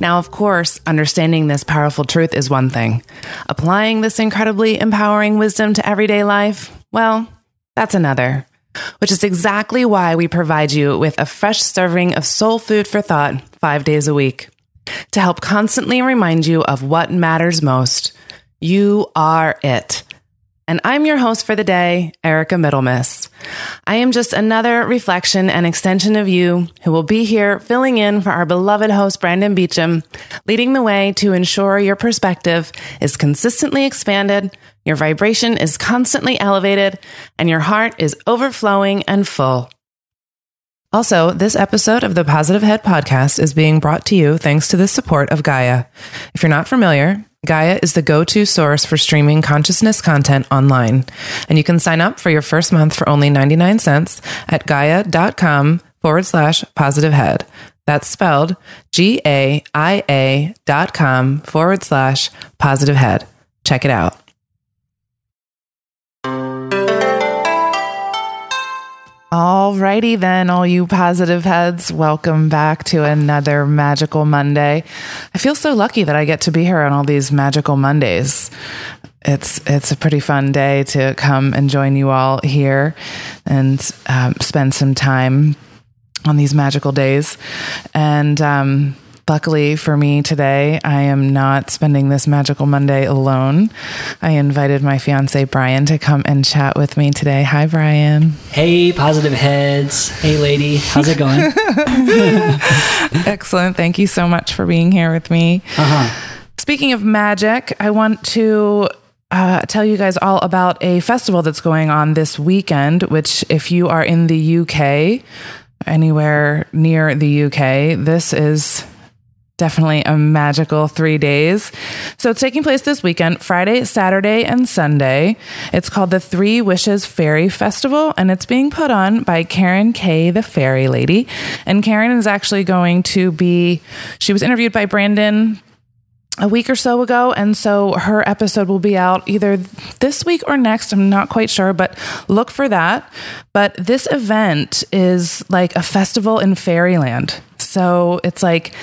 Now, of course, understanding this powerful truth is one thing. Applying this incredibly empowering wisdom to everyday life, well, that's another. Which is exactly why we provide you with a fresh serving of soul food for thought five days a week to help constantly remind you of what matters most. You are it. And I'm your host for the day, Erica Middlemiss. I am just another reflection and extension of you who will be here filling in for our beloved host, Brandon Beachum, leading the way to ensure your perspective is consistently expanded, your vibration is constantly elevated, and your heart is overflowing and full. Also, this episode of the Positive Head podcast is being brought to you thanks to the support of Gaia. If you're not familiar, Gaia is the go to source for streaming consciousness content online. And you can sign up for your first month for only 99 cents at gaia.com forward slash positive head. That's spelled G A I A dot com forward slash positive head. Check it out. Alrighty then, all you positive heads, welcome back to another magical Monday. I feel so lucky that I get to be here on all these magical Mondays. It's it's a pretty fun day to come and join you all here and um, spend some time on these magical days. And um, Luckily for me today, I am not spending this magical Monday alone. I invited my fiance Bryan to come and chat with me today. Hi, Bryan. Hey, positive heads. Hey, lady. How's it going? Excellent. Thank you so much for being here with me. Uh-huh. Speaking of magic, I want to uh, tell you guys all about a festival that's going on this weekend, which, if you are in the UK, anywhere near the UK, this is definitely a magical three days. So it's taking place this weekend, Friday, Saturday, and Sunday. It's called the Three Wishes Fairy Festival, and it's being put on by Karen Kay, the Fairy Lady. And Karen is actually going to be, she was interviewed by Brandon a week or so ago. And so her episode will be out either this week or next. I'm not quite sure, but look for that. But this event is like a festival in fairyland. So it's like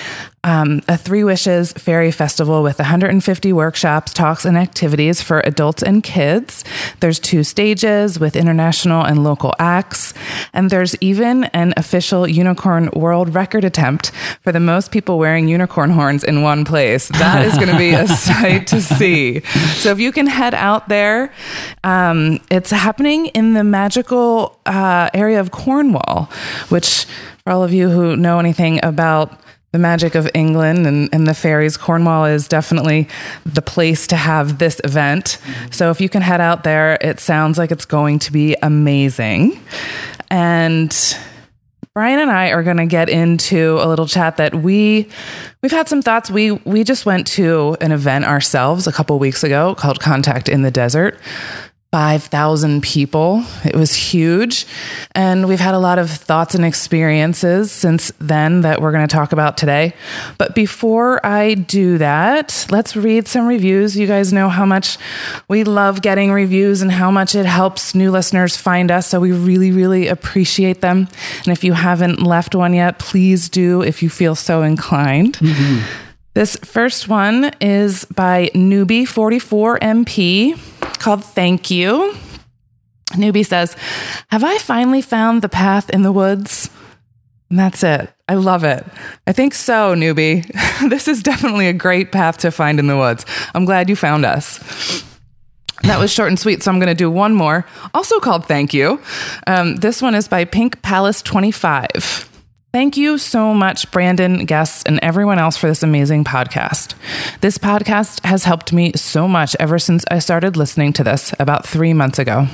um, a Three Wishes Fairy Festival with 150 workshops, talks, and activities for adults and kids. There's two stages with international and local acts. And there's even an official unicorn world record attempt for the most people wearing unicorn horns in one place. That is going to be a sight to see. So if you can head out there, um, it's happening in the magical uh, area of Cornwall, which for all of you who know anything about the magic of England and, and the fairies, Cornwall is definitely the place to have this event. Mm-hmm. So if you can head out there, it sounds like it's going to be amazing. And Bryan and I are going to get into a little chat that we we've had some thoughts. We we just went to an event ourselves a couple weeks ago called Contact in the Desert. 5,000 people. It was huge. And we've had a lot of thoughts and experiences since then that we're going to talk about today. But before I do that, let's read some reviews. You guys know how much we love getting reviews and how much it helps new listeners find us. So we really, really appreciate them. And if you haven't left one yet, please do if you feel so inclined. Mm-hmm. This first one is by Newbie44MP called Thank You. Newbie says, Have I finally found the path in the woods? And that's it. I love it. I think so, newbie. this is definitely a great path to find in the woods. I'm glad you found us. That was short and sweet, so I'm going to do one more, also called Thank You. Um, this one is by Pink Palace 25. Thank you so much, Brandon, guests, and everyone else for this amazing podcast. This podcast has helped me so much ever since I started listening to this about three months ago.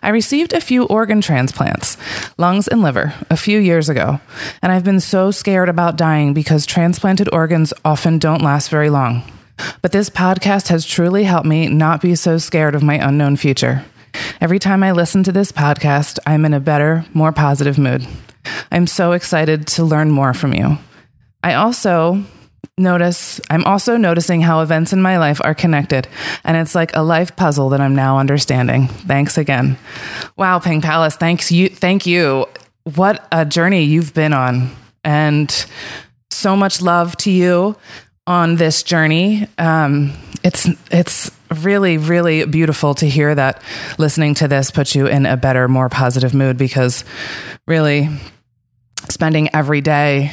I received a few organ transplants, lungs and liver, a few years ago, and I've been so scared about dying because transplanted organs often don't last very long. but this podcast has truly helped me not be so scared of my unknown future. Every time I listen to this podcast, I'm in a better, more positive mood. I'm so excited to learn more from you. I also notice I'm also noticing how events in my life are connected and it's like a life puzzle that I'm now understanding. Thanks again. Wow, Pink Palace, thanks you thank you. What a journey you've been on and so much love to you on this journey. Um, it's it's really really beautiful to hear that listening to this puts you in a better more positive mood because really spending every day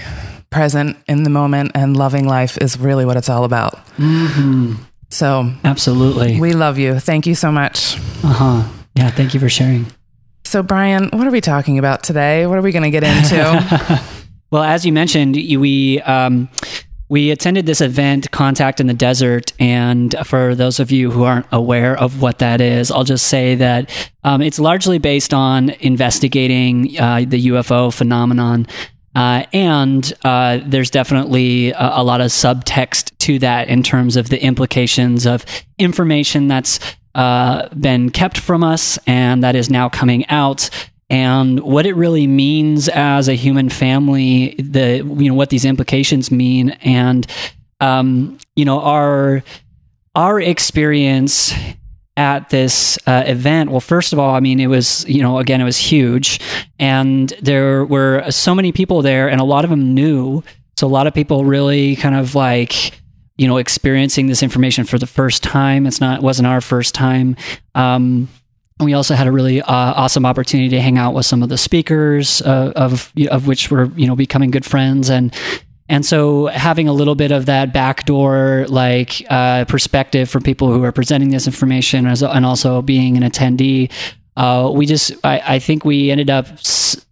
present in the moment and loving life is really what it's all about. Mm-hmm. So, absolutely. We love you. Thank you so much. Uh huh. Yeah, thank you for sharing. So, Bryan, what are we talking about today? What are we going to get into? well, as you mentioned, we. Um, we attended this event, Contact in the Desert. And for those of you who aren't aware of what that is, I'll just say that um, it's largely based on investigating uh, the UFO phenomenon. Uh, and uh, there's definitely a, a, lot of subtext to that in terms of the implications of information that's uh, been kept from us and that is now coming out. And what it really means as a human family, the you know what these implications mean, and um, you know our our experience at this uh, event? Well, first of all, I mean, it was, you know, again, it was huge. And there were so many people there, and a lot of them knew. So a lot of people really kind of like, you know, experiencing this information for the first time. It's not, it wasn't our first time. Um, we also had a really uh, awesome opportunity to hang out with some of the speakers uh, of of which we're you know becoming good friends. And and so having a little bit of that backdoor like uh, perspective for people who are presenting this information as, and also being an attendee, uh, we just I, I, think we ended up s-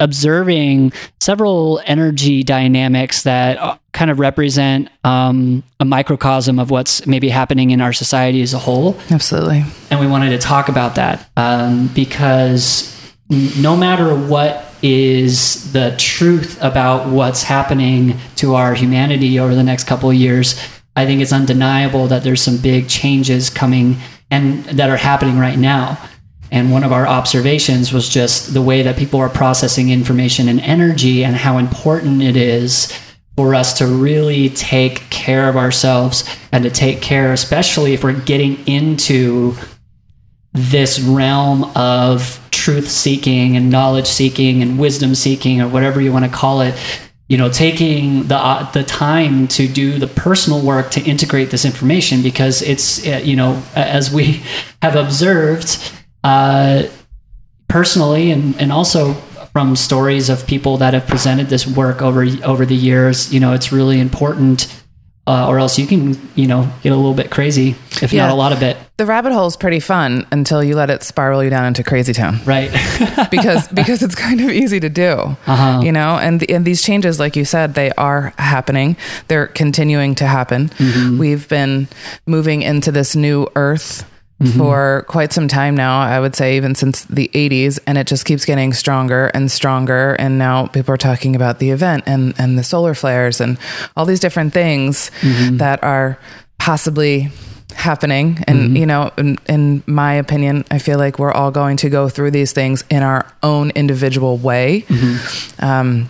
observing several energy dynamics that uh, kind of represent um, a microcosm of what's maybe happening in our society as a whole. Absolutely. And we wanted to talk about that um, because no matter what is the truth about what's happening to our humanity over the next couple of years, I think it's undeniable that there's some big changes coming and that are happening right now. And one of our observations was just the way that people are processing information and energy and how important it is for us to really take care of ourselves and to take care, especially if we're getting into this realm of truth seeking and knowledge seeking and wisdom seeking or whatever you want to call it you know taking the uh, the time to do the personal work to integrate this information because it's uh, you know as we have observed uh, personally and and also from stories of people that have presented this work over over the years you know it's really important uh, or else you can, you know, get a little bit crazy, if yeah. not a lot of it. The rabbit hole is pretty fun until you let it spiral you down into crazy town, right? because because it's kind of easy to do, uh-huh. you know. And the, and these changes, like you said, they are happening. They're continuing to happen. Mm-hmm. We've been moving into this new Earth mm-hmm. for quite some time now. I would say even since the 80s, and it just keeps getting stronger and stronger. And now people are talking about the event and and the solar flares and all these different things mm-hmm. that are possibly happening and mm-hmm. you know in, in, my opinion i feel like we're all going to go through these things in our own individual way mm-hmm. um,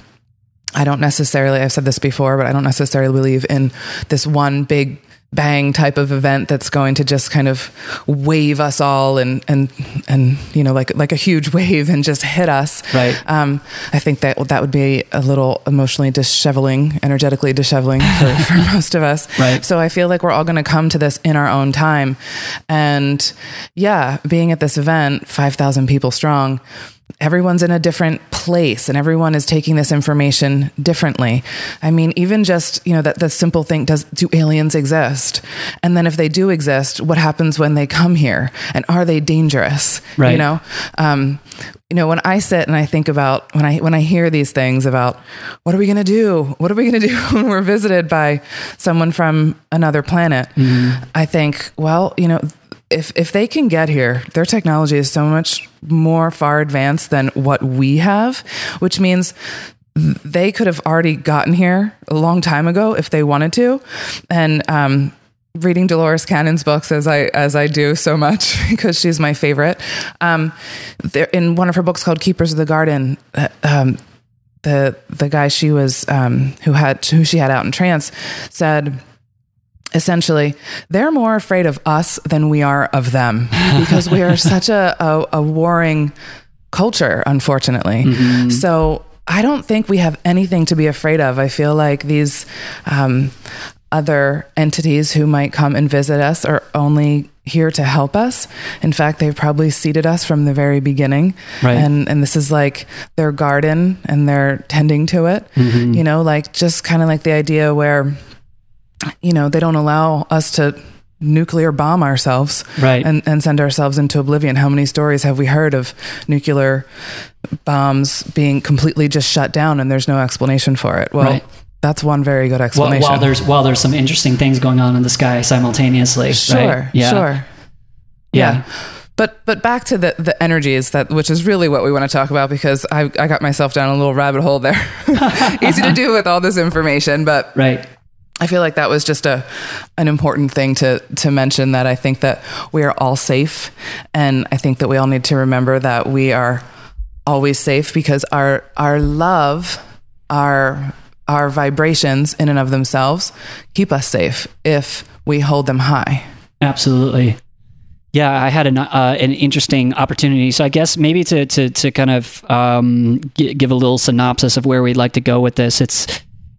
i don't necessarily i've said this before but i don't necessarily believe in this one big bang type of event that's going to just kind of wave us all and and and you know like like a huge wave and just hit us. Right. Um, I think that that would be a little emotionally disheveling, energetically disheveling for, for most of us. Right. So I feel like we're all going to come to this in our own time, and yeah, being at this event, five thousand people strong everyone's in a different place and everyone is taking this information differently. I mean, even just, you know, that the simple thing does do aliens exist? And then if they do exist, what happens when they come here? And are they dangerous? Right. You know? Um, you know, when I sit and I think about when I when I hear these things about what are we going to do? What are we going to do when we're visited by someone from another planet? Mm-hmm. I think, well, you know, if if they can get here, their technology is so much more far advanced than what we have, which means they could have already gotten here a long time ago if they wanted to, and um, reading Dolores Cannon's books as I as I do so much because she's my favorite. Um, there, in one of her books called Keepers of the Garden, uh, um, the the guy she was um, who had who she had out in trance said essentially they're more afraid of us than we are of them because we are such a, a, a warring culture unfortunately mm-hmm. so i don't think we have anything to be afraid of i feel like these um, other entities who might come and visit us are only here to help us. In fact, they've probably seeded us from the very beginning. Right. And and this is like their garden and they're tending to it. Mm-hmm. You know, like just kind of like the idea where you know, they don't allow us to nuclear bomb ourselves right. and, and send ourselves into oblivion. How many stories have we heard of nuclear bombs being completely just shut down and there's no explanation for it? Well, right. That's one very good explanation. While, while, there's while there's some interesting things going on in the sky simultaneously. Sure, right? yeah. sure. Yeah. yeah. But but back to the the energies that which is really what we want to talk about because I I got myself down a little rabbit hole there. Easy to do with all this information, but right. I feel like that was just a an important thing to to mention that I think that we are all safe and I think that we all need to remember that we are always safe because our our love our our vibrations in and of themselves keep us safe if we hold them high. Absolutely. Yeah, I had an uh, an interesting opportunity. So I guess maybe to to to kind of um, g- give a little synopsis of where we'd like to go with this. It's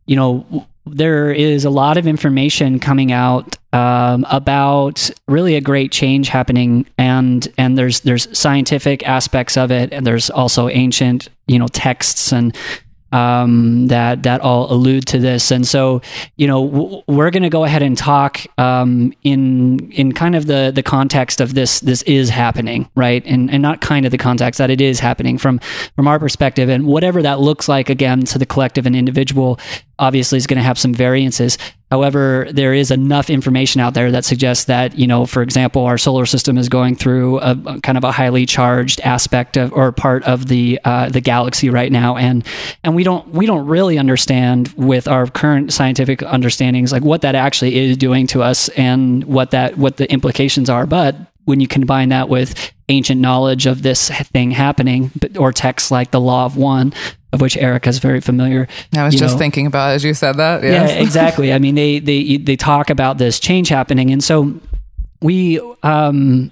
you know there is a lot of information coming out um, about really a great change happening, and and there's there's scientific aspects of it, and there's also ancient you know texts and um, that that all allude to this. And so, you know, w- we're going to go ahead and talk um, in in kind of the the context of this this is happening, right? And and not kind of the context that it is happening from from our perspective, and whatever that looks like again to the collective and individual obviously is going to have some variances. However, there is enough information out there that suggests that, you know, for example, our solar system is going through a, a kind of a highly charged aspect of or part of the uh, the galaxy right now, and and we don't we don't really understand with our current scientific understandings like what that actually is doing to us and what that what the implications are. But when you combine that with ancient knowledge of this thing happening, or texts like the Law of One, of which Erica is very familiar. I was just know. thinking about as you said that. Yes. Yeah, exactly. I mean, they they they talk about this change happening, and so we um,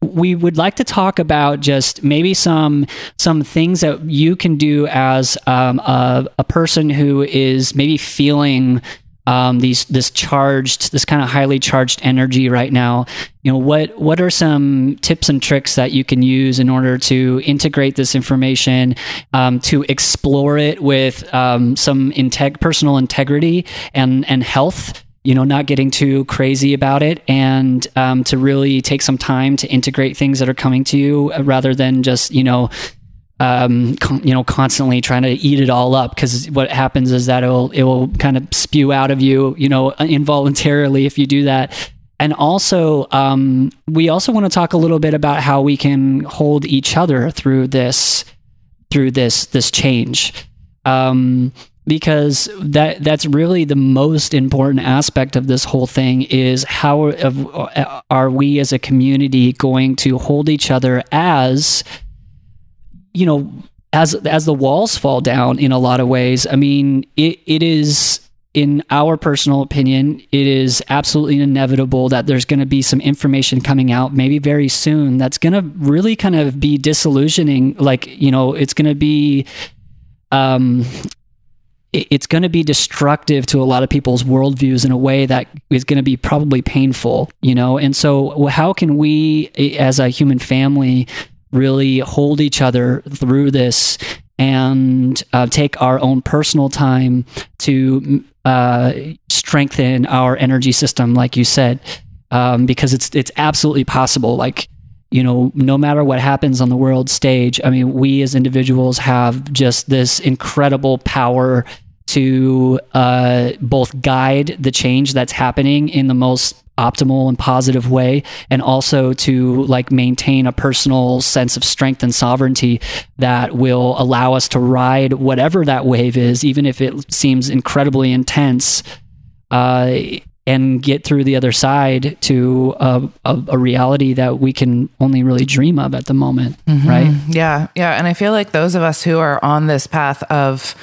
we would like to talk about just maybe some some things that you can do as um, a, a person who is maybe feeling um, these this charged this kind of highly charged energy right now. You know what what are some tips and tricks that you can use in order to integrate this information um, to explore it with um, some integ- personal integrity and and health? You know not getting too crazy about it and um, to really take some time to integrate things that are coming to you uh, rather than just you know um, con- you know, constantly trying to eat it all up because what happens is that it'll it will kind of spew out of you, you know, involuntarily if you do that. And also, um, we also want to talk a little bit about how we can hold each other through this through this this change. Um, because that that's really the most important aspect of this whole thing is how of, are we as a community going to hold each other as you know, as as the walls fall down in a lot of ways, I mean, it, it is in our personal opinion, it is absolutely inevitable that there's going to be some information coming out, maybe very soon, that's going to really kind of be disillusioning. Like, you know, it's going to be, um, it's going to be destructive to a lot of people's worldviews in a way that is going to be probably painful, you know? And so, how can we, as a human family, really hold each other through this and uh, take our own personal time to uh, strengthen our energy system, like you said, um, because it's it's absolutely possible. Like you know, no matter what happens on the world stage, I mean, we as individuals have just this incredible power to uh, both guide the change that's happening in the most optimal and positive way and also to like maintain a personal sense of strength and sovereignty that will allow us to ride whatever that wave is even if it seems incredibly intense uh, and get through the other side to a, a, a reality that we can only really dream of at the moment, mm-hmm. right? Yeah, yeah. And I feel like those of us who are on this path of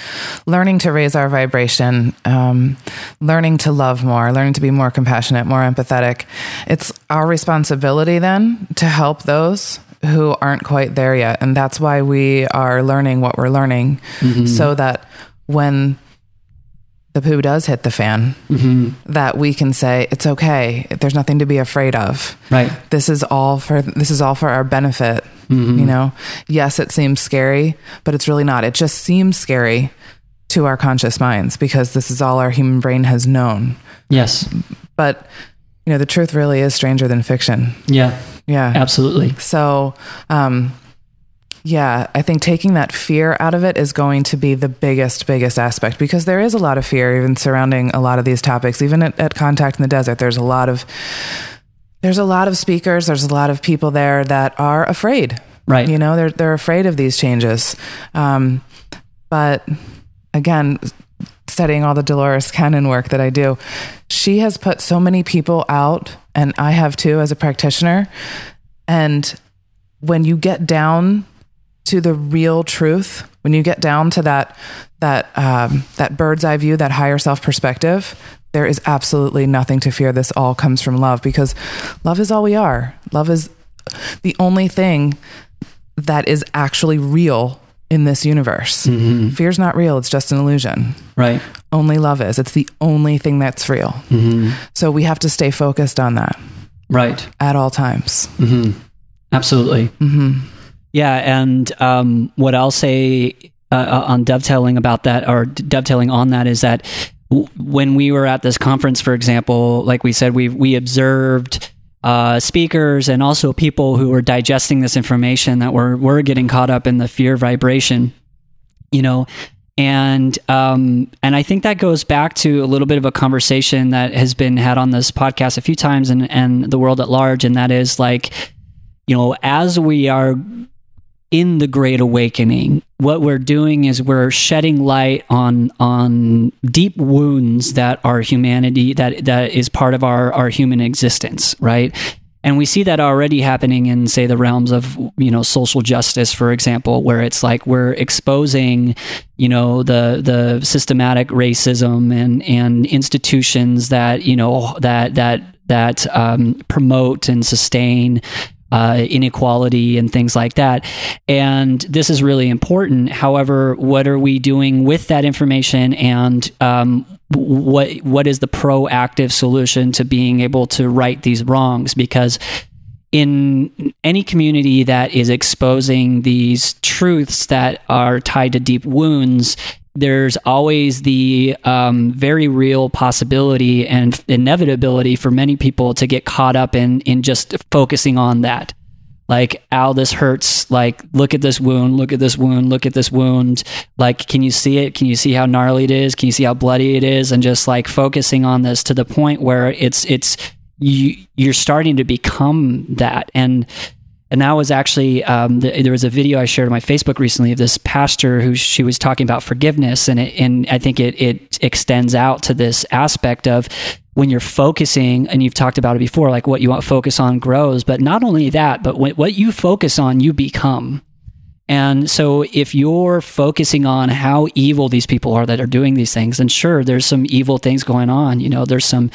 learning to raise our vibration, um, learning to love more, learning to be more compassionate, more empathetic, it's our responsibility then to help those who aren't quite there yet. And that's why we are learning what we're learning mm-hmm. so that when the poo does hit the fan, mm-hmm. that we can say it's okay. There's nothing to be afraid of. Right. This is all for this is all for our benefit. Mm-hmm. You know. Yes, it seems scary, but it's really not. It just seems scary to our conscious minds because this is all our human brain has known. Yes. But you know, the truth really is stranger than fiction. Yeah. Yeah. Absolutely. So, um, yeah, I think taking that fear out of it is going to be the biggest, biggest aspect because there is a lot of fear even surrounding a lot of these topics. Even at, at Contact in the Desert, there's a lot of there's a lot of speakers, there's a lot of people there that are afraid. Right. You know, they're they're afraid of these changes. Um, but again, studying all the Dolores Cannon work that I do, she has put so many people out, and I have too as a practitioner. And when you get down to the real truth, when you get down to that that um, that bird's eye view, that higher self perspective, there is absolutely nothing to fear. This all comes from love because love is all we are. Love is the only thing that is actually real in this universe. Mm-hmm. Fear's not real, it's just an illusion. Right. Only love is. It's the only thing that's real. Mm-hmm. So we have to stay focused on that. Right. At all times. Mm-hmm. Absolutely. Yeah, and um, what I'll say uh, uh, on dovetailing about that, or dovetailing on that, is that w- when we were at this conference, for example, like we said, we we observed uh, speakers and also people who were digesting this information that were were getting caught up in the fear vibration, you know. And um, and I think that goes back to a little bit of a conversation that has been had on this podcast a few times and and the world at large, and that is like, you know, as we are in the great awakening what we're doing is we're shedding light on on deep wounds that are humanity that that is part of our our human existence right? And we see that already happening in say the realms of you know social justice for example where it's like we're exposing you know the the systematic racism and and institutions that you know that that that um, promote and sustain uh, inequality and things like that. And this is really important. However, what are we doing with that information and um, what what is the proactive solution to being able to right these wrongs? Because in any community that is exposing these truths that are tied to deep wounds, there's always the um, very real possibility and inevitability for many people to get caught up in in just focusing on that. Like ow this hurts. Like look at this wound. Look at this wound. Look at this wound. Like can you see it? Can you see how gnarly it is? Can you see how bloody it is? And just like focusing on this to the point where it's it's you you're starting to become that. And and that was actually um, the, there was a video I shared on my Facebook recently of this pastor who she was talking about forgiveness, and it, and I think it it extends out to this aspect of when you're focusing, and you've talked about it before, like what you want to focus on grows, but not only that, but what you focus on, you become. And so if you're focusing on how evil these people are that are doing these things, and sure, there's some evil things going on. You know, there's some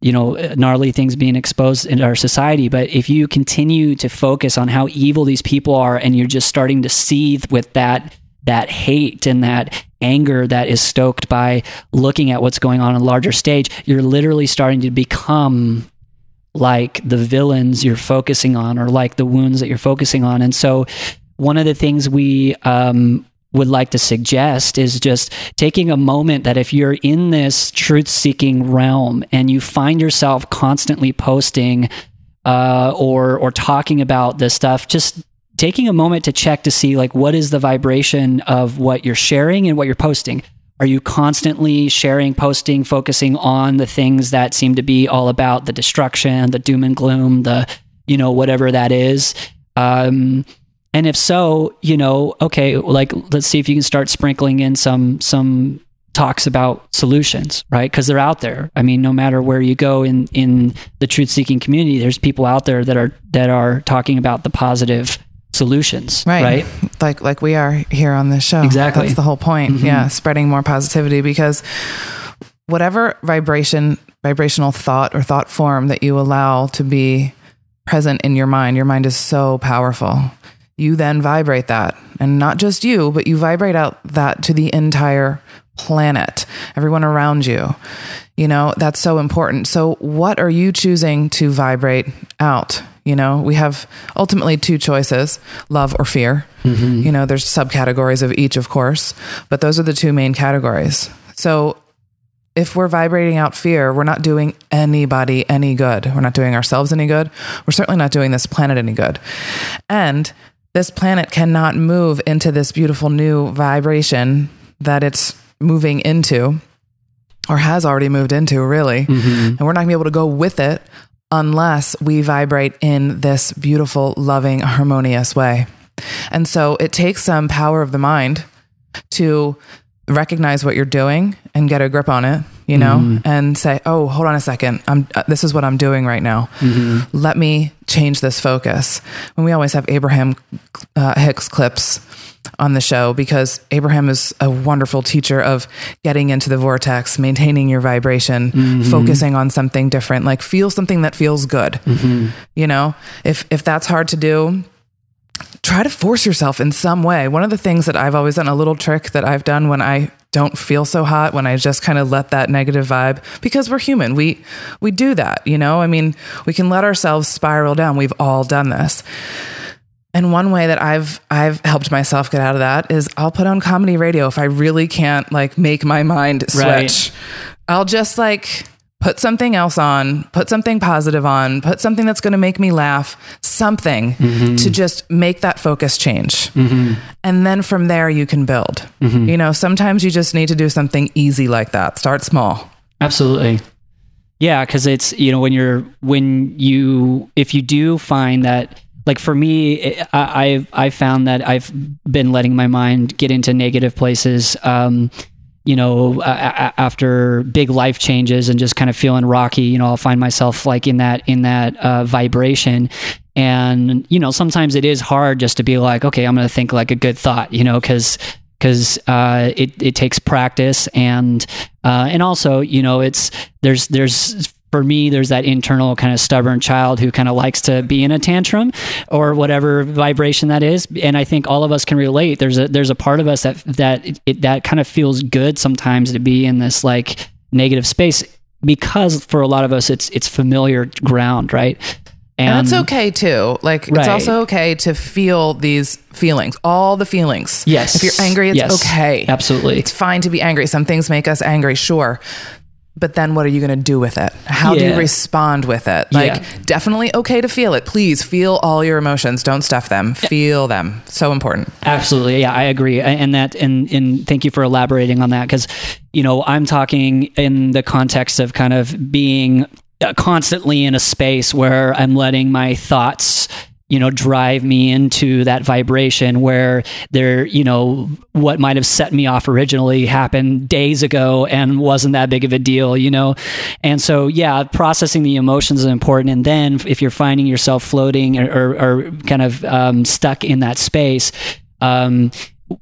you know gnarly things being exposed in our society. But if you continue to focus on how evil these people are and you're just starting to seethe with that that hate and that anger that is stoked by looking at what's going on on a larger stage you're literally starting to become like the villains you're focusing on or like the wounds that you're focusing on. And so one of the things we um, would like to suggest is just taking a moment that if you're in this truth seeking realm and you find yourself constantly posting uh, or or talking about this stuff, just taking a moment to check to see like what is the vibration of what you're sharing and what you're posting. Are you constantly sharing, posting, focusing on the things that seem to be all about the destruction, the doom and gloom, the you know whatever that is? Um, and if so, you know, okay, like let's see if you can start sprinkling in some some talks about solutions, right? Because they're out there. I mean, no matter where you go in in the truth seeking community, there's people out there that are that are talking about the positive solutions, right? right? Like like we are here on this show. Exactly. That's the whole point. Mm-hmm. Yeah, spreading more positivity because whatever vibration, vibrational thought or thought form that you allow to be present in your mind, your mind is so powerful. You then vibrate that, and not just you, but you vibrate out that to the entire planet, everyone around you. You know, that's so important. So, what are you choosing to vibrate out? You know, we have ultimately two choices love or fear. Mm-hmm. You know, there's subcategories of each, of course, but those are the two main categories. So, if we're vibrating out fear, we're not doing anybody any good. We're not doing ourselves any good. We're certainly not doing this planet any good. And this planet cannot move into this beautiful new vibration that it's moving into or has already moved into, really. Mm-hmm. And we're not gonna be able to go with it unless we vibrate in this beautiful, loving, harmonious way. And so it takes some power of the mind to recognize what you're doing and get a grip on it, you know, mm-hmm. and say, "Oh, hold on a second. I'm uh, this is what I'm doing right now. Mm-hmm. Let me change this focus." And we always have Abraham uh, Hicks clips on the show because Abraham is a wonderful teacher of getting into the vortex, maintaining your vibration, mm-hmm. focusing on something different, like feel something that feels good. Mm-hmm. You know, if if that's hard to do, try to force yourself in some way. One of the things that I've always done, a little trick that I've done when I don't feel so hot, when I just kind of let that negative vibe, because we're human, we we do that, you know. I mean, we can let ourselves spiral down. We've all done this. And one way that I've I've helped myself get out of that is I'll put on comedy radio if I really can't like make my mind switch. Right. I'll just like put something else on, put something positive on, put something that's going to make me laugh, something mm-hmm. to just make that focus change. Mm-hmm. And then from there, you can build. Mm-hmm. You know, sometimes you just need to do something easy like that. Start small. Absolutely. Yeah, because it's, you know, when you're, when you, if you do find that, like for me, I, I've, I found that I've been letting my mind get into negative places. Um, you know, uh, after big life changes and just kind of feeling rocky, you know, I'll find myself like in that in that uh, vibration. And you know, sometimes it is hard just to be like, okay, I'm going to think like a good thought, you know, because because uh, it it takes practice and uh, and also you know it's there's there's for me, there's that internal kind of stubborn child who kind of likes to be in a tantrum or whatever vibration that is. And I think all of us can relate. There's a there's a part of us that that it, that kind of feels good sometimes to be in this like negative space because for a lot of us it's it's familiar ground, right? And, and it's okay too. Like right. it's also okay to feel these feelings, all the feelings. Yes. If you're angry, it's yes. okay. Absolutely. It's fine to be angry. Some things make us angry, sure but then what are you going to do with it? How yeah. do you respond with it? Like, yeah. definitely okay to feel it. Please feel all your emotions. Don't stuff them. Feel them. So important. Absolutely. Yeah, I agree. And that, and, and thank you for elaborating on that because, you know, I'm talking in the context of kind of being uh, constantly in a space where I'm letting my thoughts you know drive me into that vibration where there you know what might have set me off originally happened days ago and wasn't that big of a deal you know? And so yeah processing the emotions is important. And then if you're finding yourself floating or, or, or kind of um, stuck in that space um,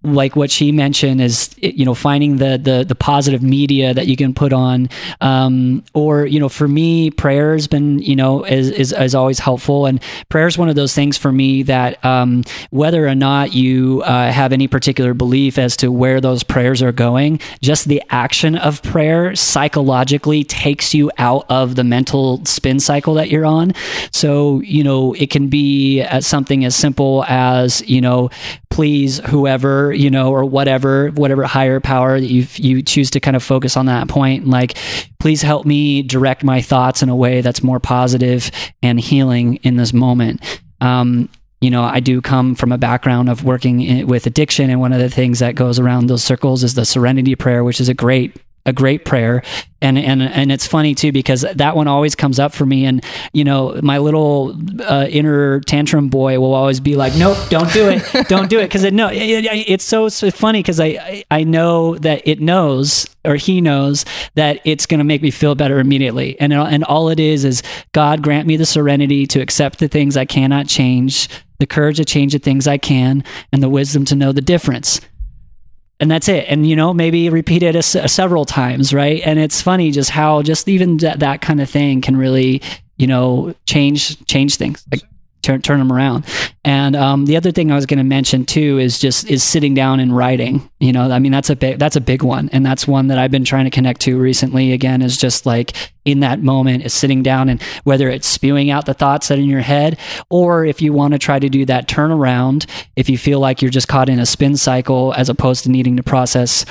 like what she mentioned is you know finding the the the positive media that you can put on. Um, or you know for me prayer has been you know is, is, is always helpful. And prayer is one of those things for me that um, whether or not you uh, have any particular belief as to where those prayers are going just the action of prayer psychologically takes you out of the mental spin cycle that you're on. So you know it can be as something as simple as you know please whoever you know or whatever whatever higher power that you you choose to kind of focus on that point. Like please help me direct my thoughts in a way that's more positive and healing in this moment. Um, you know, I do come from a background of working in, with addiction, and one of the things that goes around those circles is the serenity prayer, which is a great a great prayer. And, and, and it's funny too, because that one always comes up for me. And, you know, my little uh, inner tantrum boy will always be like, nope, don't do it. Don't do it. Cause it, no, it, it's so, so funny. Cause I, I know that it knows or he knows that it's going to make me feel better immediately. And, and all it is, is God grant me the serenity to accept the things I cannot change, the courage to change the things I can, and the wisdom to know the difference and that's it. And you know maybe repeat it a, a several times right? And it's funny just how just even that, that kind of thing can really you know change change things. Like turn turn them around. And um, the other thing I was going to mention too is just is sitting down and writing. You know, I mean that's a big that's a big one, and that's one that I've been trying to connect to recently. Again, is just like in that moment is sitting down and whether it's spewing out the thoughts that are in your head, or if you want to try to do that turnaround, if you feel like you're just caught in a spin cycle as opposed to needing to process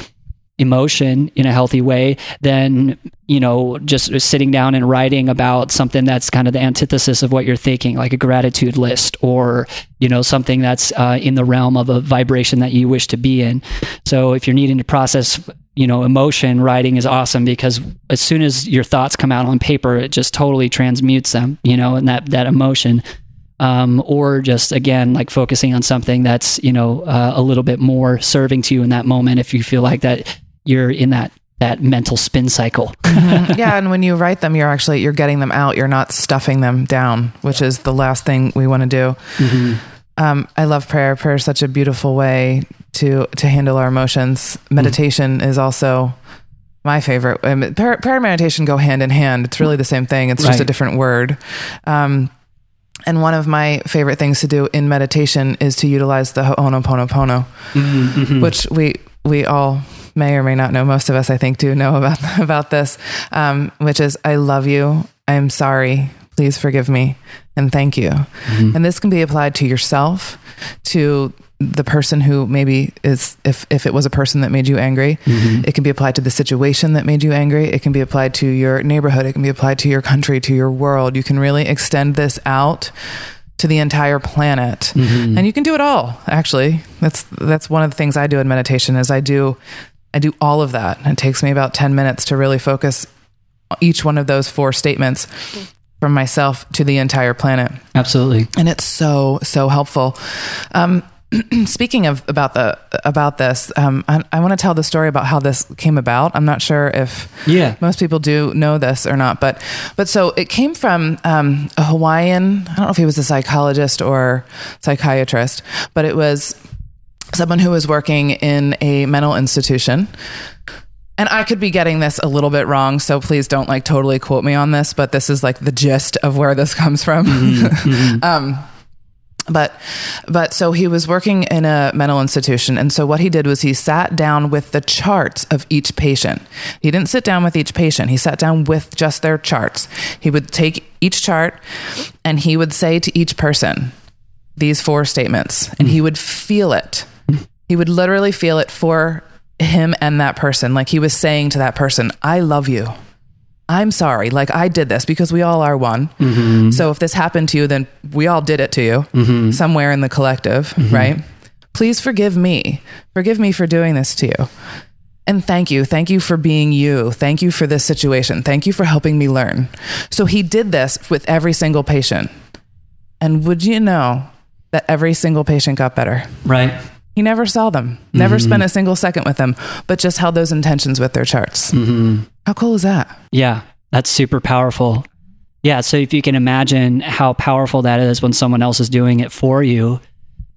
emotion in a healthy way than you know just sitting down and writing about something that's kind of the antithesis of what you're thinking like a gratitude list or you know something that's uh, in the realm of a vibration that you wish to be in. So if you're needing to process you know emotion writing is awesome because as soon as your thoughts come out on paper it just totally transmutes them you know and that that emotion. Um, or just again like focusing on something that's you know uh, a little bit more serving to you in that moment if you feel like that you're in that that mental spin cycle. mm-hmm. Yeah, and when you write them, you're actually you're getting them out. You're not stuffing them down, which is the last thing we want to do. Mm-hmm. Um, I love prayer. Prayer is such a beautiful way to to handle our emotions. Meditation mm-hmm. is also my favorite. Um, prayer, prayer, and meditation go hand in hand. It's really the same thing. It's just a different word. Um, and one of my favorite things to do in meditation is to utilize the Ho'oponopono, mm-hmm, mm-hmm. which we we all may or may not know. Most of us, I think, do know about about this, um, which is I love you. I'm sorry. Please forgive me and thank you. Mm-hmm. And this can be applied to yourself, to the person who maybe is if if it was a person that made you angry mm-hmm. it can be applied to the situation that made you angry it can be applied to your neighborhood it can be applied to your country to your world you can really extend this out to the entire planet mm-hmm. and you can do it all actually that's that's one of the things i do in meditation is i do I do all of that. And It takes me about 10 minutes to really focus each one of those four statements from myself to the entire planet. Absolutely. And it's so, so helpful. Um, speaking of about the about this, um, I, I want to tell the story about how this came about. I'm not sure if yeah most people do know this or not, but but so it came from um, a Hawaiian. I don't know if he was a psychologist or psychiatrist, but it was someone who was working in a mental institution. And I could be getting this a little bit wrong, so please don't like totally quote me on this, but this is like the gist of where this comes from. Mm-hmm. mm-hmm. um, but but so he was working in a mental institution and so what he did was he sat down with the charts of each patient he didn't sit down with each patient he sat down with just their charts he would take each chart and he would say to each person these four statements and he would feel it he would literally feel it for him and that person. Like he was saying to that person, I love you. I'm sorry. Like I did this because we all are one. Mm-hmm. So if this happened to you, then we all did it to you mm-hmm. somewhere in the collective, mm-hmm. right? Please forgive me. Forgive me for doing this to you. And thank you. Thank you for being you. Thank you for this situation. Thank you for helping me learn. So he did this with every single patient. And would you know that every single patient got better? Right. He never saw them, never mm-hmm. spent a single second with them, but just held those intentions with their charts. Mm-hmm. How cool is that? Yeah, that's super powerful. Yeah, so if you can imagine how powerful that is when someone else is doing it for you,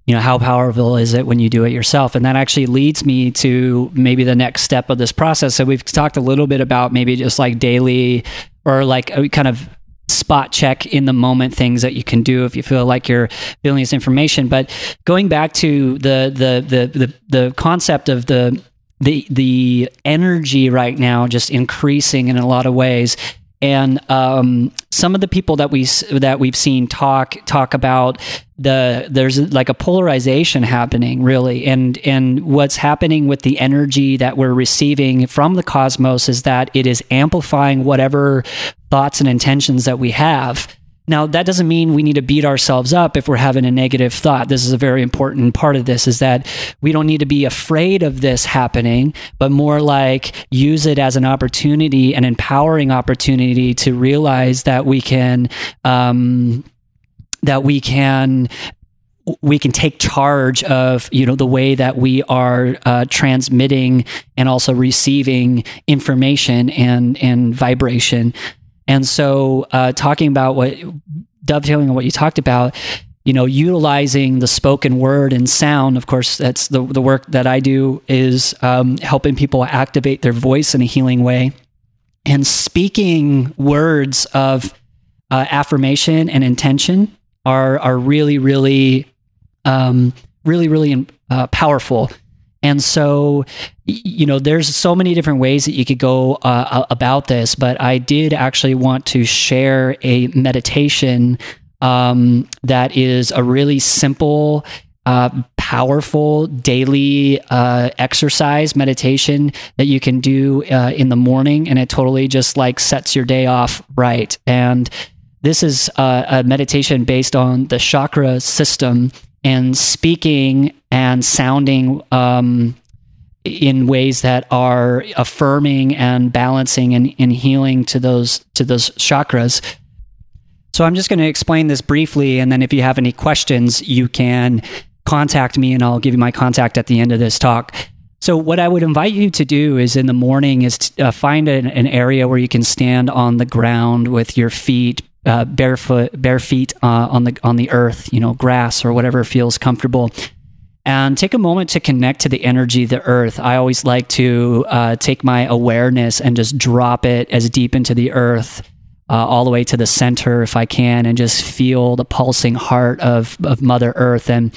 you know, how powerful is it when you do it yourself? And that actually leads me to maybe the next step of this process. So we've talked a little bit about maybe just like daily or like kind of spot check in the moment things that you can do if you feel like you're feeling this information. But going back to the the the the, the concept of the the the energy right now just increasing in a lot of ways and um, some of the people that we that we've seen talk talk about the there's like a polarization happening really. And and what's happening with the energy that we're receiving from the cosmos is that it is amplifying whatever thoughts and intentions that we have Now, that doesn't mean we need to beat ourselves up if we're having a negative thought. This is a very important part of this is that we don't need to be afraid of this happening, but more like use it as an opportunity, an empowering opportunity to realize that we can, um, that we can we can take charge of you know the way that we are uh, transmitting and also receiving information and and vibration and so uh, talking about what dovetailing on what you talked about you know utilizing the spoken word and sound of course that's the, the work that i do is um, helping people activate their voice in a healing way. And speaking words of uh, affirmation and intention are are really really um, really really uh, powerful and so you know there's so many different ways that you could go uh, about this but i did actually want to share a meditation um, that is a really simple uh, powerful daily uh, exercise meditation that you can do uh, in the morning and it totally just like sets your day off right. And this is uh, a meditation based on the chakra system and speaking and sounding um, in ways that are affirming and balancing and, and healing to those to those chakras. So I'm just going to explain this briefly, and then if you have any questions, you can contact me, and I'll give you my contact at the end of this talk. So what I would invite you to do is in the morning is to, uh, find an, an, area where you can stand on the ground with your feet uh, barefoot, bare feet uh, on the on the earth, you know, grass or whatever feels comfortable, and take a moment to connect to the energy of the earth. I always like to uh, take my awareness and just drop it as deep into the earth. Uh, all the way to the center, if I can, and just feel the pulsing heart of of Mother Earth, and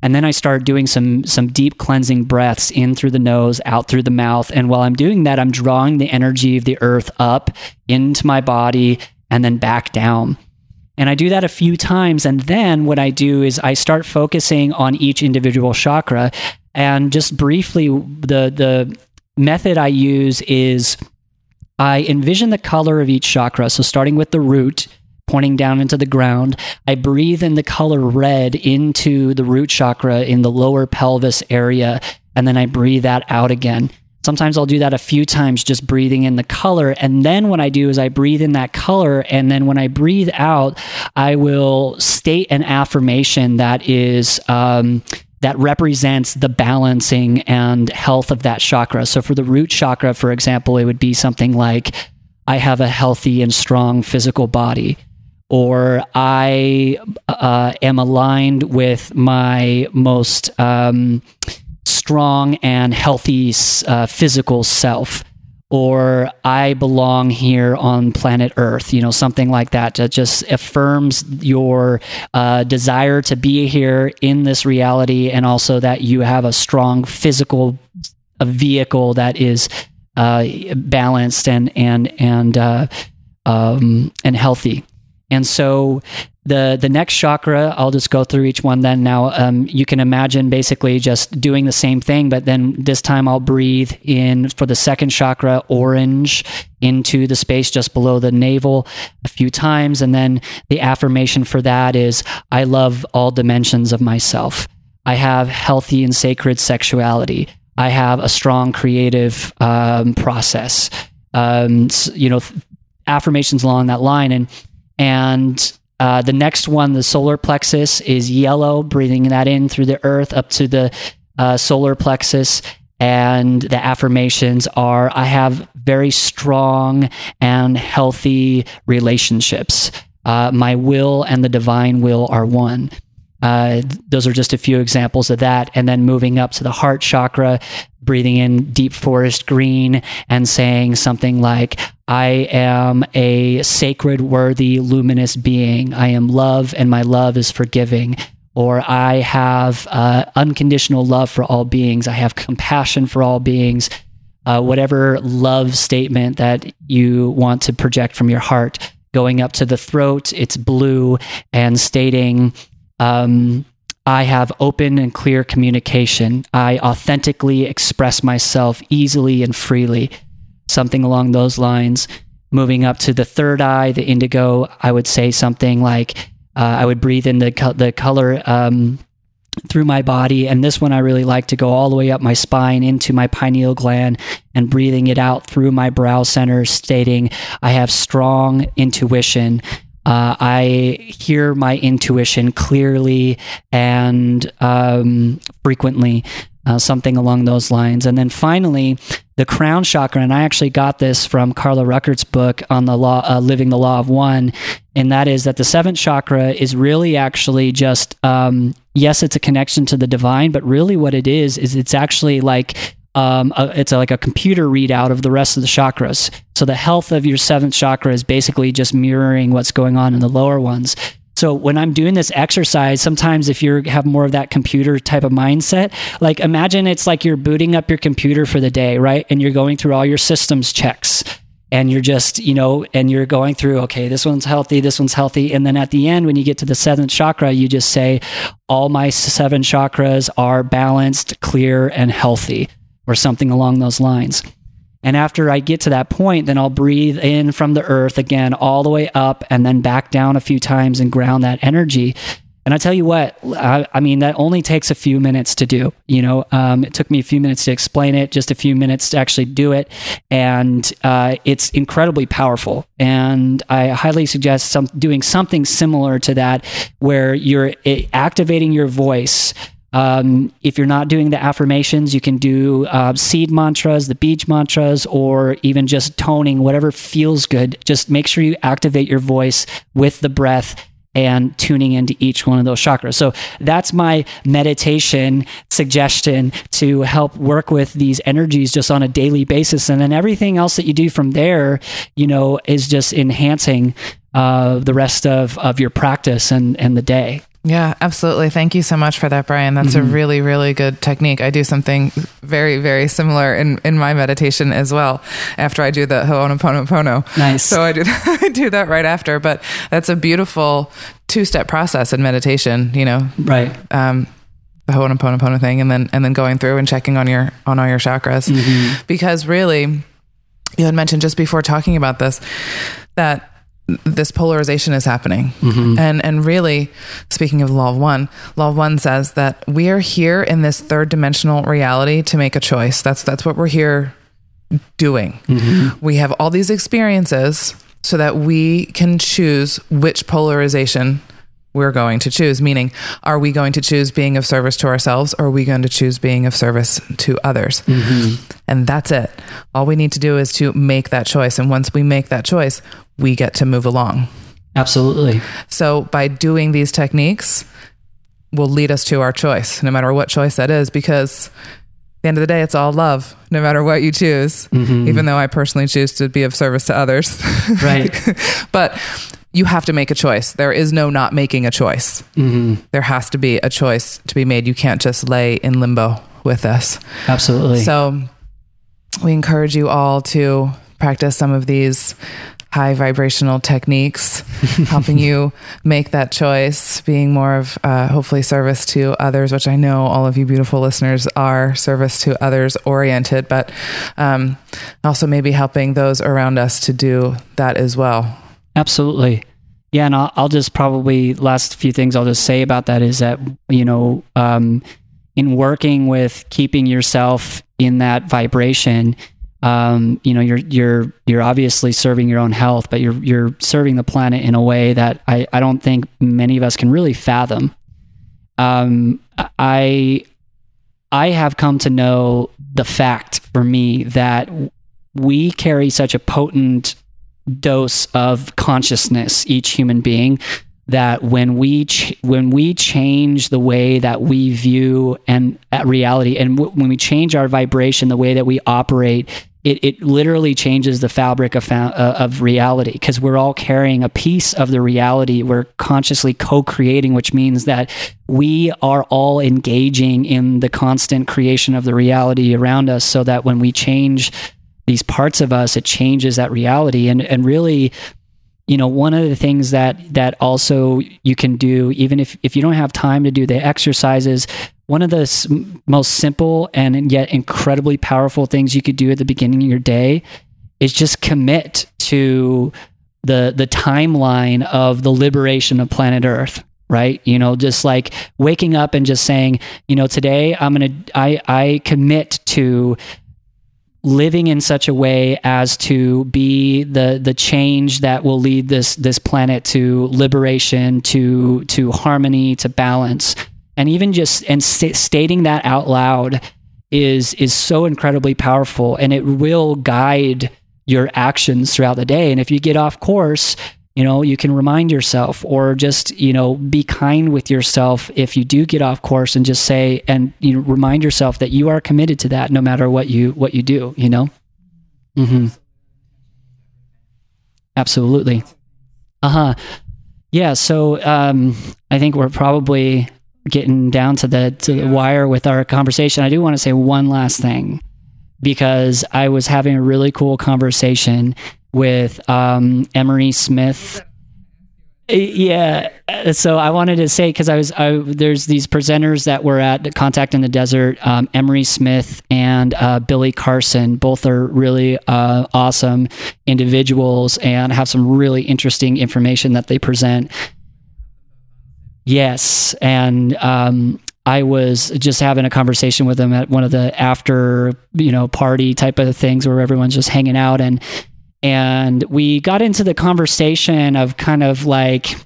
and then I start doing some some deep cleansing breaths in through the nose, out through the mouth, and while I'm doing that, I'm drawing the energy of the earth up into my body and then back down. And I do that a few times. And then what I do is I start focusing on each individual chakra. And just briefly, the, the method I use is I envision the color of each chakra. So starting with the root, pointing down into the ground, I breathe in the color red into the root chakra in the lower pelvis area. And then I breathe that out again. Sometimes I'll do that a few times, just breathing in the color. And then what I do is I breathe in that color. And then when I breathe out, I will state an affirmation that is, um, that represents the balancing and health of that chakra. So for the root chakra, for example, it would be something like, I have a healthy and strong physical body or I uh, am aligned with my most um, strong and healthy uh, physical self or I belong here on planet Earth, you know, something like that that just affirms your uh, desire to be here in this reality and also that you have a strong physical a vehicle that is uh, balanced and and and uh, um, and healthy. And so the the next chakra i'll just go through each one then. Now um, you can imagine basically just doing the same thing but then this time i'll breathe in for the second chakra orange into the space just below the navel a few times. And then the affirmation for that is i love all dimensions of myself. I have healthy and sacred sexuality. I have a strong creative um, process. Um, you know affirmations along that line. And and uh, the next one, the solar plexus, is yellow, breathing that in through the earth up to the uh, solar plexus. And the affirmations are I have very strong and healthy relationships. Uh, my will and the divine will are one. Uh, those are just a few examples of that. And then moving up to the heart chakra, breathing in deep forest green and saying something like, I am a sacred, worthy, luminous being. I am love, and my love is forgiving. Or I have uh, unconditional love for all beings. I have compassion for all beings. Uh, whatever love statement that you want to project from your heart, going up to the throat, it's blue, and stating, um, I have open and clear communication. I authentically express myself easily and freely, something along those lines. moving up to the third eye, the indigo, I would say something like uh, I would breathe in the co- the color um, through my body. And this one I really like to go all the way up my spine into my pineal gland and breathing it out through my brow center, stating, I have strong intuition. Uh, I hear my intuition clearly and um, frequently uh, something along those lines. And then finally, the crown chakra, and I actually got this from Carla Rueckert's book on the law, uh, living the law of one, and that is that the seventh chakra is really actually just, um, yes, it's a connection to the divine, but really what it is is it's actually like um, a, it's a, like a computer readout of the rest of the chakras. So the health of your seventh chakra is basically just mirroring what's going on in the lower ones. So when I'm doing this exercise, sometimes if you have more of that computer type of mindset, like imagine it's like you're booting up your computer for the day, right? And you're going through all your systems checks and you're just, you know, and you're going through, okay, this one's healthy, this one's healthy. And then at the end, when you get to the seventh chakra, you just say, all my seven chakras are balanced, clear, and healthy, or something along those lines. And after I get to that point, then I'll breathe in from the earth again, all the way up, and then back down a few times and ground that energy. And I tell you what, I, I mean, that only takes a few minutes to do. You know, um, it took me a few minutes to explain it, just a few minutes to actually do it. And uh, it's incredibly powerful. And I highly suggest some, doing something similar to that, where you're activating your voice um, if you're not doing the affirmations, you can do uh, seed mantras, the bija mantras, or even just toning, whatever feels good. Just make sure you activate your voice with the breath and tuning into each one of those chakras. So that's my meditation suggestion to help work with these energies just on a daily basis. And then everything else that you do from there, you know, is just enhancing uh, the rest of, of your practice and, and the day. Yeah, absolutely. Thank you so much for that, Bryan. That's mm-hmm. a really, really good technique. I do something very, very similar in, in my meditation as well. After I do the Ho'oponopono. Nice. So I do that, I do that right after. But that's a beautiful two step process in meditation. You know, right? Um, the Ho'oponopono thing, and then and then going through and checking on your on all your chakras, mm-hmm. because really, you had mentioned just before talking about this that this polarization is happening. Mm-hmm. And and really, speaking of law of one, law of one says that we are here in this third dimensional reality to make a choice. That's that's what we're here doing. Mm-hmm. We have all these experiences so that we can choose which polarization we're going to choose. Meaning, are we going to choose being of service to ourselves or are we going to choose being of service to others? Mm-hmm. And that's it. All we need to do is to make that choice. And once we make that choice, we get to move along. Absolutely. So by doing these techniques will lead us to our choice, no matter what choice that is, because at the end of the day, it's all love, no matter what you choose, mm-hmm. even though I personally choose to be of service to others. Right. but you have to make a choice. There is no not making a choice. Mm-hmm. There has to be a choice to be made. You can't just lay in limbo with this. Absolutely. So we encourage you all to practice some of these high vibrational techniques, helping you make that choice, being more of uh, hopefully service to others, which I know all of you beautiful listeners are service to others oriented, but um, also maybe helping those around us to do that as well. Absolutely. Yeah, and I'll, I'll, just probably last few things I'll just say about that is that you know, um, in working with keeping yourself in that vibration, um, you know, you're you're you're obviously serving your own health, but you're you're serving the planet in a way that I, I don't think many of us can really fathom. Um, I I have come to know the fact for me that we carry such a potent dose of consciousness each human being that when we ch- when we change the way that we view and reality and w- when we change our vibration the way that we operate it, it literally changes the fabric of, uh, of reality because we're all carrying a piece of the reality we're consciously co-creating which means that we are all engaging in the constant creation of the reality around us so that when we change these parts of us, it changes that reality. And and really, you know, one of the things that that also you can do, even if if you don't have time to do the exercises, one of the s- most simple and yet incredibly powerful things you could do at the beginning of your day is just commit to the the timeline of the liberation of planet Earth, right? You know, just like waking up and just saying, you know, today I'm gonna I I commit to living in such a way as to be the the change that will lead this this planet to liberation to to harmony to balance and even just and st- stating that out loud is is so incredibly powerful and it will guide your actions throughout the day. And if you get off course you know you can remind yourself or just you know be kind with yourself if you do get off course and just say and you know remind yourself that you are committed to that no matter what you what you do you know? Mm-hmm. absolutely. Uh-huh. Yeah so um i think we're probably getting down to the to the wire with our conversation i do want to say one last thing because i was having a really cool conversation with um, Emery Smith. Yeah, so I wanted to say because I was I, there's these presenters that were at Contact in the Desert, um, Emery Smith and uh, Billy Carson. Both are really uh, awesome individuals and have some really interesting information that they present. Yes, and um, I was just having a conversation with him at one of the after you know party type of things where everyone's just hanging out and and we got into the conversation of kind of like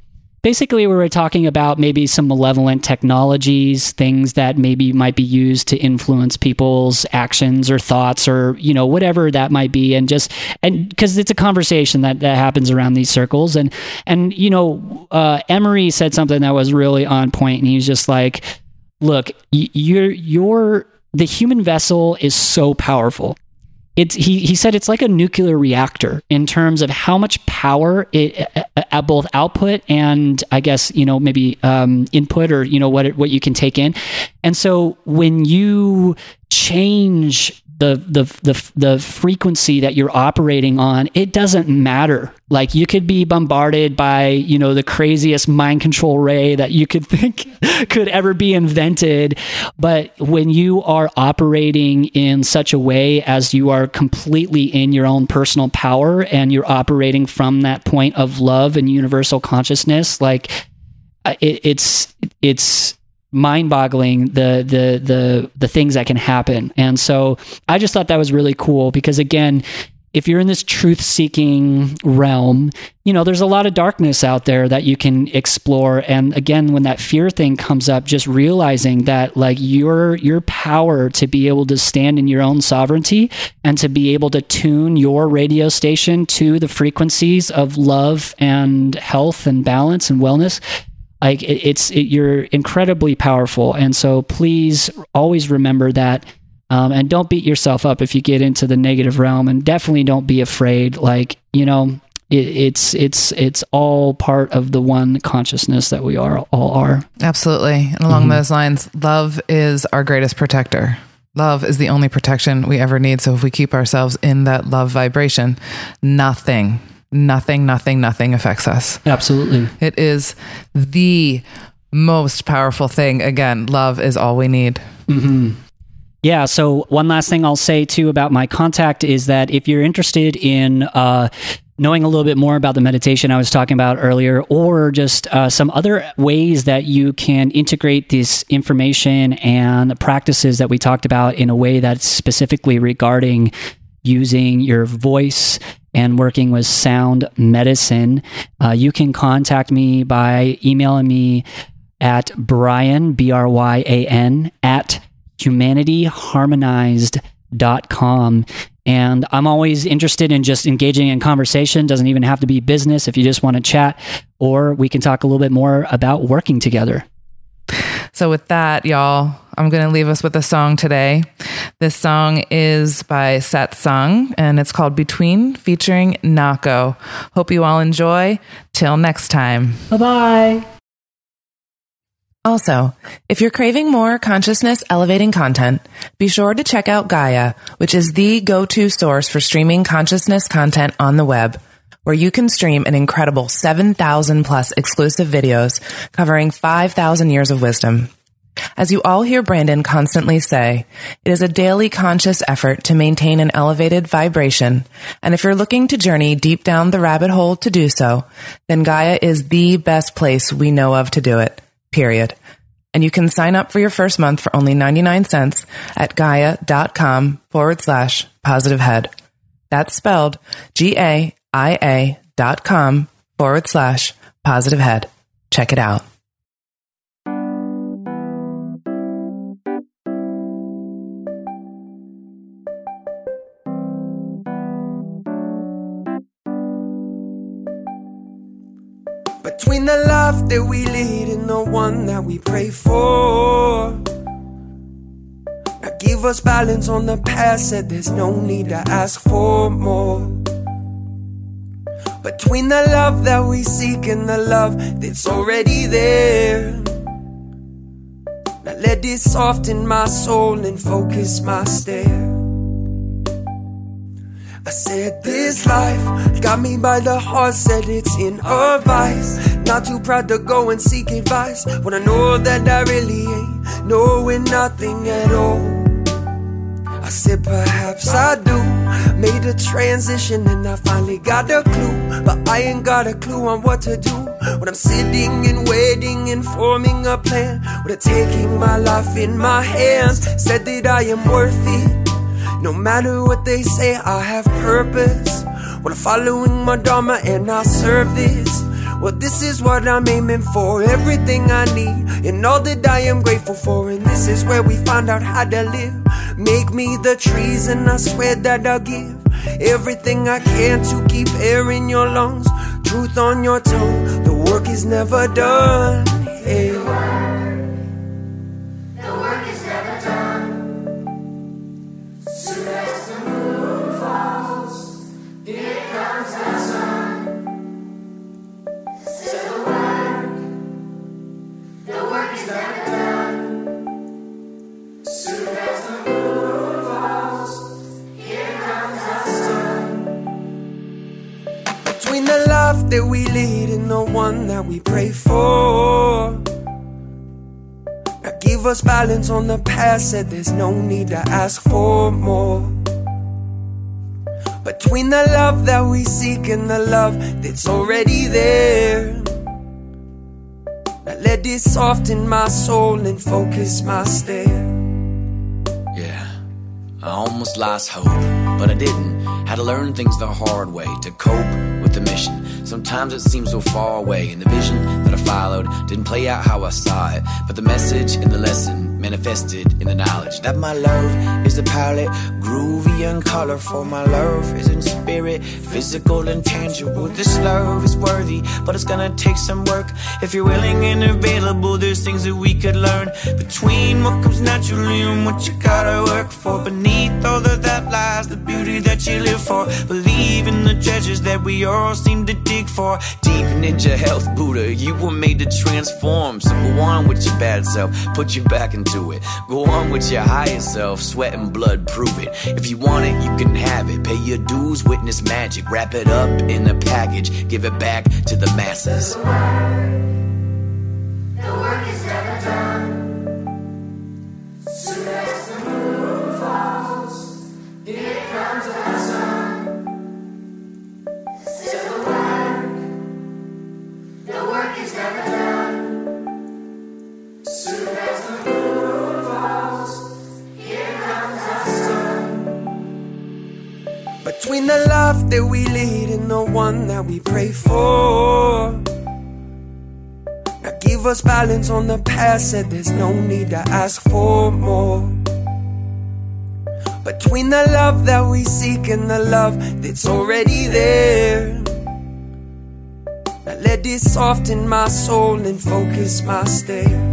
basically we were talking about maybe some malevolent technologies things that maybe might be used to influence people's actions or thoughts or you know whatever that might be. And just and because it's a conversation that, that happens around these circles. And and you know uh, emery said something that was really on point and he was just like look you're you're the human vessel is so powerful it's he he said it's like a nuclear reactor in terms of how much power it at both output and I guess you know maybe um, input or you know what it, what you can take in, and so when you change the the the the frequency that you're operating on it doesn't matter. Like you could be bombarded by you know the craziest mind control ray that you could think could ever be invented. But when you are operating in such a way as you are completely in your own personal power and you're operating from that point of love and universal consciousness like uh, it, it's it's mind-boggling the the the the things that can happen. And so I just thought that was really cool because again, if you're in this truth seeking realm, you know, there's a lot of darkness out there that you can explore. And again, when that fear thing comes up, just realizing that like your your power to be able to stand in your own sovereignty and to be able to tune your radio station to the frequencies of love and health and balance and wellness like it, it's it, you're incredibly powerful. And so please always remember that um, and don't beat yourself up if you get into the negative realm and definitely don't be afraid. Like you know it, it's it's it's all part of the one consciousness that we are all are. Absolutely. And along mm-hmm. those lines love is our greatest protector. Love is the only protection we ever need. So if we keep ourselves in that love vibration, nothing, nothing, nothing, nothing affects us. Absolutely. It is the most powerful thing. Again, love is all we need. Mm-hmm. Yeah. So, one last thing I'll say too about my contact is that if you're interested in, uh, knowing a little bit more about the meditation I was talking about earlier, or just uh, some other ways that you can integrate this information and practices that we talked about in a way that's specifically regarding using your voice and working with sound medicine, uh, you can contact me by emailing me at Bryan, B R Y A N, at humanityharmonized.com. And I'm always interested in just engaging in conversation. Doesn't even have to be business if you just want to chat, or we can talk a little bit more about working together. So, with that, y'all, I'm going to leave us with a song today. This song is by Satsang and it's called Between featuring Nahko. Hope you all enjoy. Till next time. Bye bye. Also, if you're craving more consciousness elevating content, be sure to check out Gaia, which is the go to source for streaming consciousness content on the web where you can stream an incredible 7,000 plus exclusive videos covering 5,000 years of wisdom. As you all hear Brandon constantly say, it is a daily conscious effort to maintain an elevated vibration. And if you're looking to journey deep down the rabbit hole to do so, then Gaia is the best place we know of to do it. Period. And you can sign up for your first month for only 99 cents at gaia.com forward slash positive head. That's spelled G A I A dot com forward slash positive head. Check it out. Between the love that we lead and the one that we pray for. Us balance on the past, said there's no need to ask for more. Between the love that we seek and the love that's already there. Now let it soften my soul and focus my stare. I said this life got me by the heart, said it's in a vice. Not too proud to go and seek advice when I know that I really ain't knowing nothing at all. I said perhaps I do. Made a transition and I finally got a clue, but I ain't got a clue on what to do. When I'm sitting and waiting and forming a plan, with a taking my life in my hands, said that I am worthy. No matter what they say, I have purpose. When I'm following my Dharma and I serve this. Well, this is what I'm aiming for. Everything I need and all that I am grateful for. And this is where we find out how to live. Make me the trees, and I swear that I'll give everything I can to keep air in your lungs, truth on your tongue. The work is never done. Hey. We pray for. Now give us balance on the past, said there's no need to ask for more. Between the love that we seek and the love that's already there. Now let it soften my soul and focus my stare. I almost lost hope, but I didn't. Had to learn things the hard way to cope with the mission. Sometimes it seems so far away, and the vision that I followed didn't play out how I saw it. But the message and the lesson manifested in the knowledge that my love is a palette, groovy and colorful. My love is in spirit, physical and tangible. This love is worthy, but it's gonna take some work. If you're willing and available, there's things that we could learn between what comes naturally and what you gotta work for. Beneath all of that lies the beauty that you live for. Believe in the treasures that we all seem to dig for. Deep ninja health, Buddha, you were made to transform. So go on with your bad self, put you back into it. Go on with your higher self, sweat and blood, prove it. If you want it, you can have it. Pay your dues, witness magic. Wrap it up in a package, give it back to the masses. That we lead and the one that we pray for. Now give us balance on the past, said there's no need to ask for more. Between the love that we seek and the love that's already there. Now let this soften my soul and focus my stare.